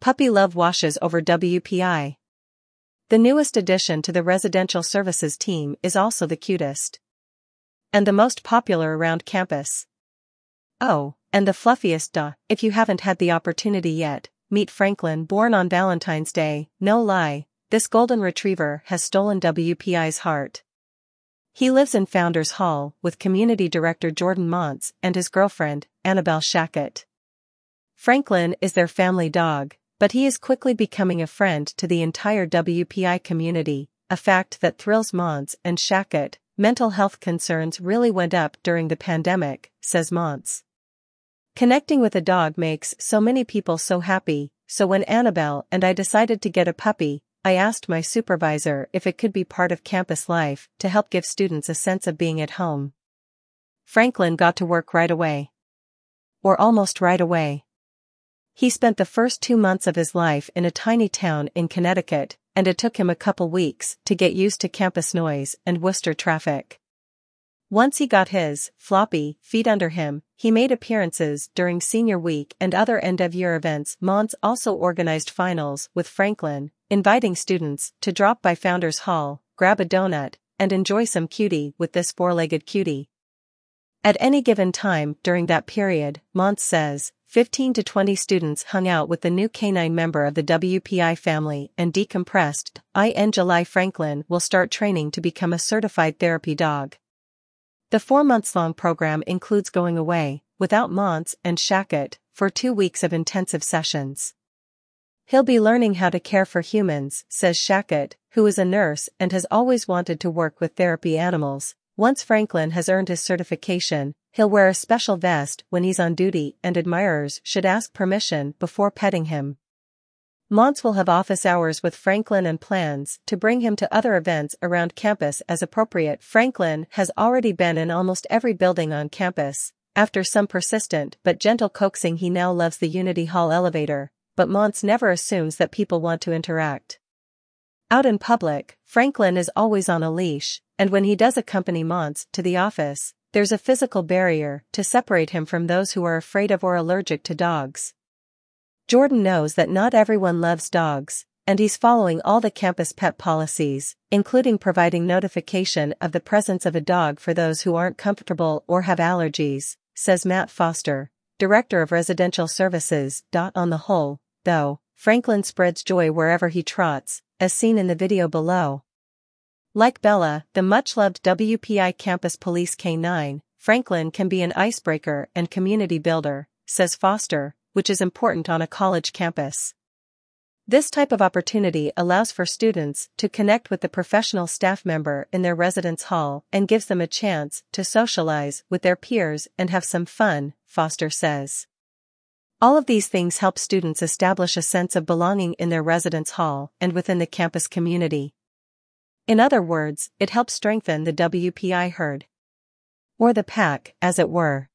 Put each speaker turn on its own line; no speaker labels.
Puppy love washes over WPI. The newest addition to the residential services team is also the cutest. And the most popular around campus. Oh, and the fluffiest duh, if you haven't had the opportunity yet, meet Franklin born on Valentine's Day, no lie, this golden retriever has stolen WPI's heart. He lives in Founders Hall with community director Jordan Monts and his girlfriend, Annabel Shackett. Franklin is their family dog, but he is quickly becoming a friend to the entire WPI community, a fact that thrills Monts and Shackett. Mental health concerns really went up during the pandemic, says Monts. Connecting with a dog makes so many people so happy, so when Annabel and I decided to get a puppy, I asked my supervisor if it could be part of campus life to help give students a sense of being at home. Franklin got to work right away. Or almost right away. He spent the first two months of his life in a tiny town in Connecticut, and it took him a couple weeks to get used to campus noise and Worcester traffic. Once he got his, floppy, feet under him, he made appearances during senior week and other end-of-year events. Monts also organized finals with Franklin, inviting students to drop by Founders Hall, grab a donut, and enjoy some QT with this four-legged cutie. At any given time during that period, Monts says, 15 to 20 students hung out with the new canine member of the WPI family and decompressed. In July Franklin will start training to become a certified therapy dog. The four months long program includes going away, without Monts and Shackett, for two weeks of intensive sessions. He'll be learning how to care for humans, says Shackett, who is a nurse and has always wanted to work with therapy animals. Once Franklin has earned his certification, he'll wear a special vest when he's on duty and admirers should ask permission before petting him. Monts will have office hours with Franklin and plans to bring him to other events around campus as appropriate. Franklin has already been in almost every building on campus. After some persistent but gentle coaxing he now loves the Unity Hall elevator, but Monts never assumes that people want to interact. Out in public, Franklin is always on a leash, and when he does accompany Monts to the office, there's a physical barrier to separate him from those who are afraid of or allergic to dogs. Jordan knows that not everyone loves dogs, and he's following all the campus pet policies, including providing notification of the presence of a dog for those who aren't comfortable or have allergies, says Matt Foster, Director of Residential Services. On the whole, though, Franklin spreads joy wherever he trots, as seen in the video below. Like Bella, the much-loved WPI campus police K9, Franklin can be an icebreaker and community builder, says Foster, which is important on a college campus. This type of opportunity allows for students to connect with the professional staff member in their residence hall and gives them a chance to socialize with their peers and have some fun, Foster says. All of these things help students establish a sense of belonging in their residence hall and within the campus community. In other words, it helps strengthen the WPI herd. Or the pack, as it were.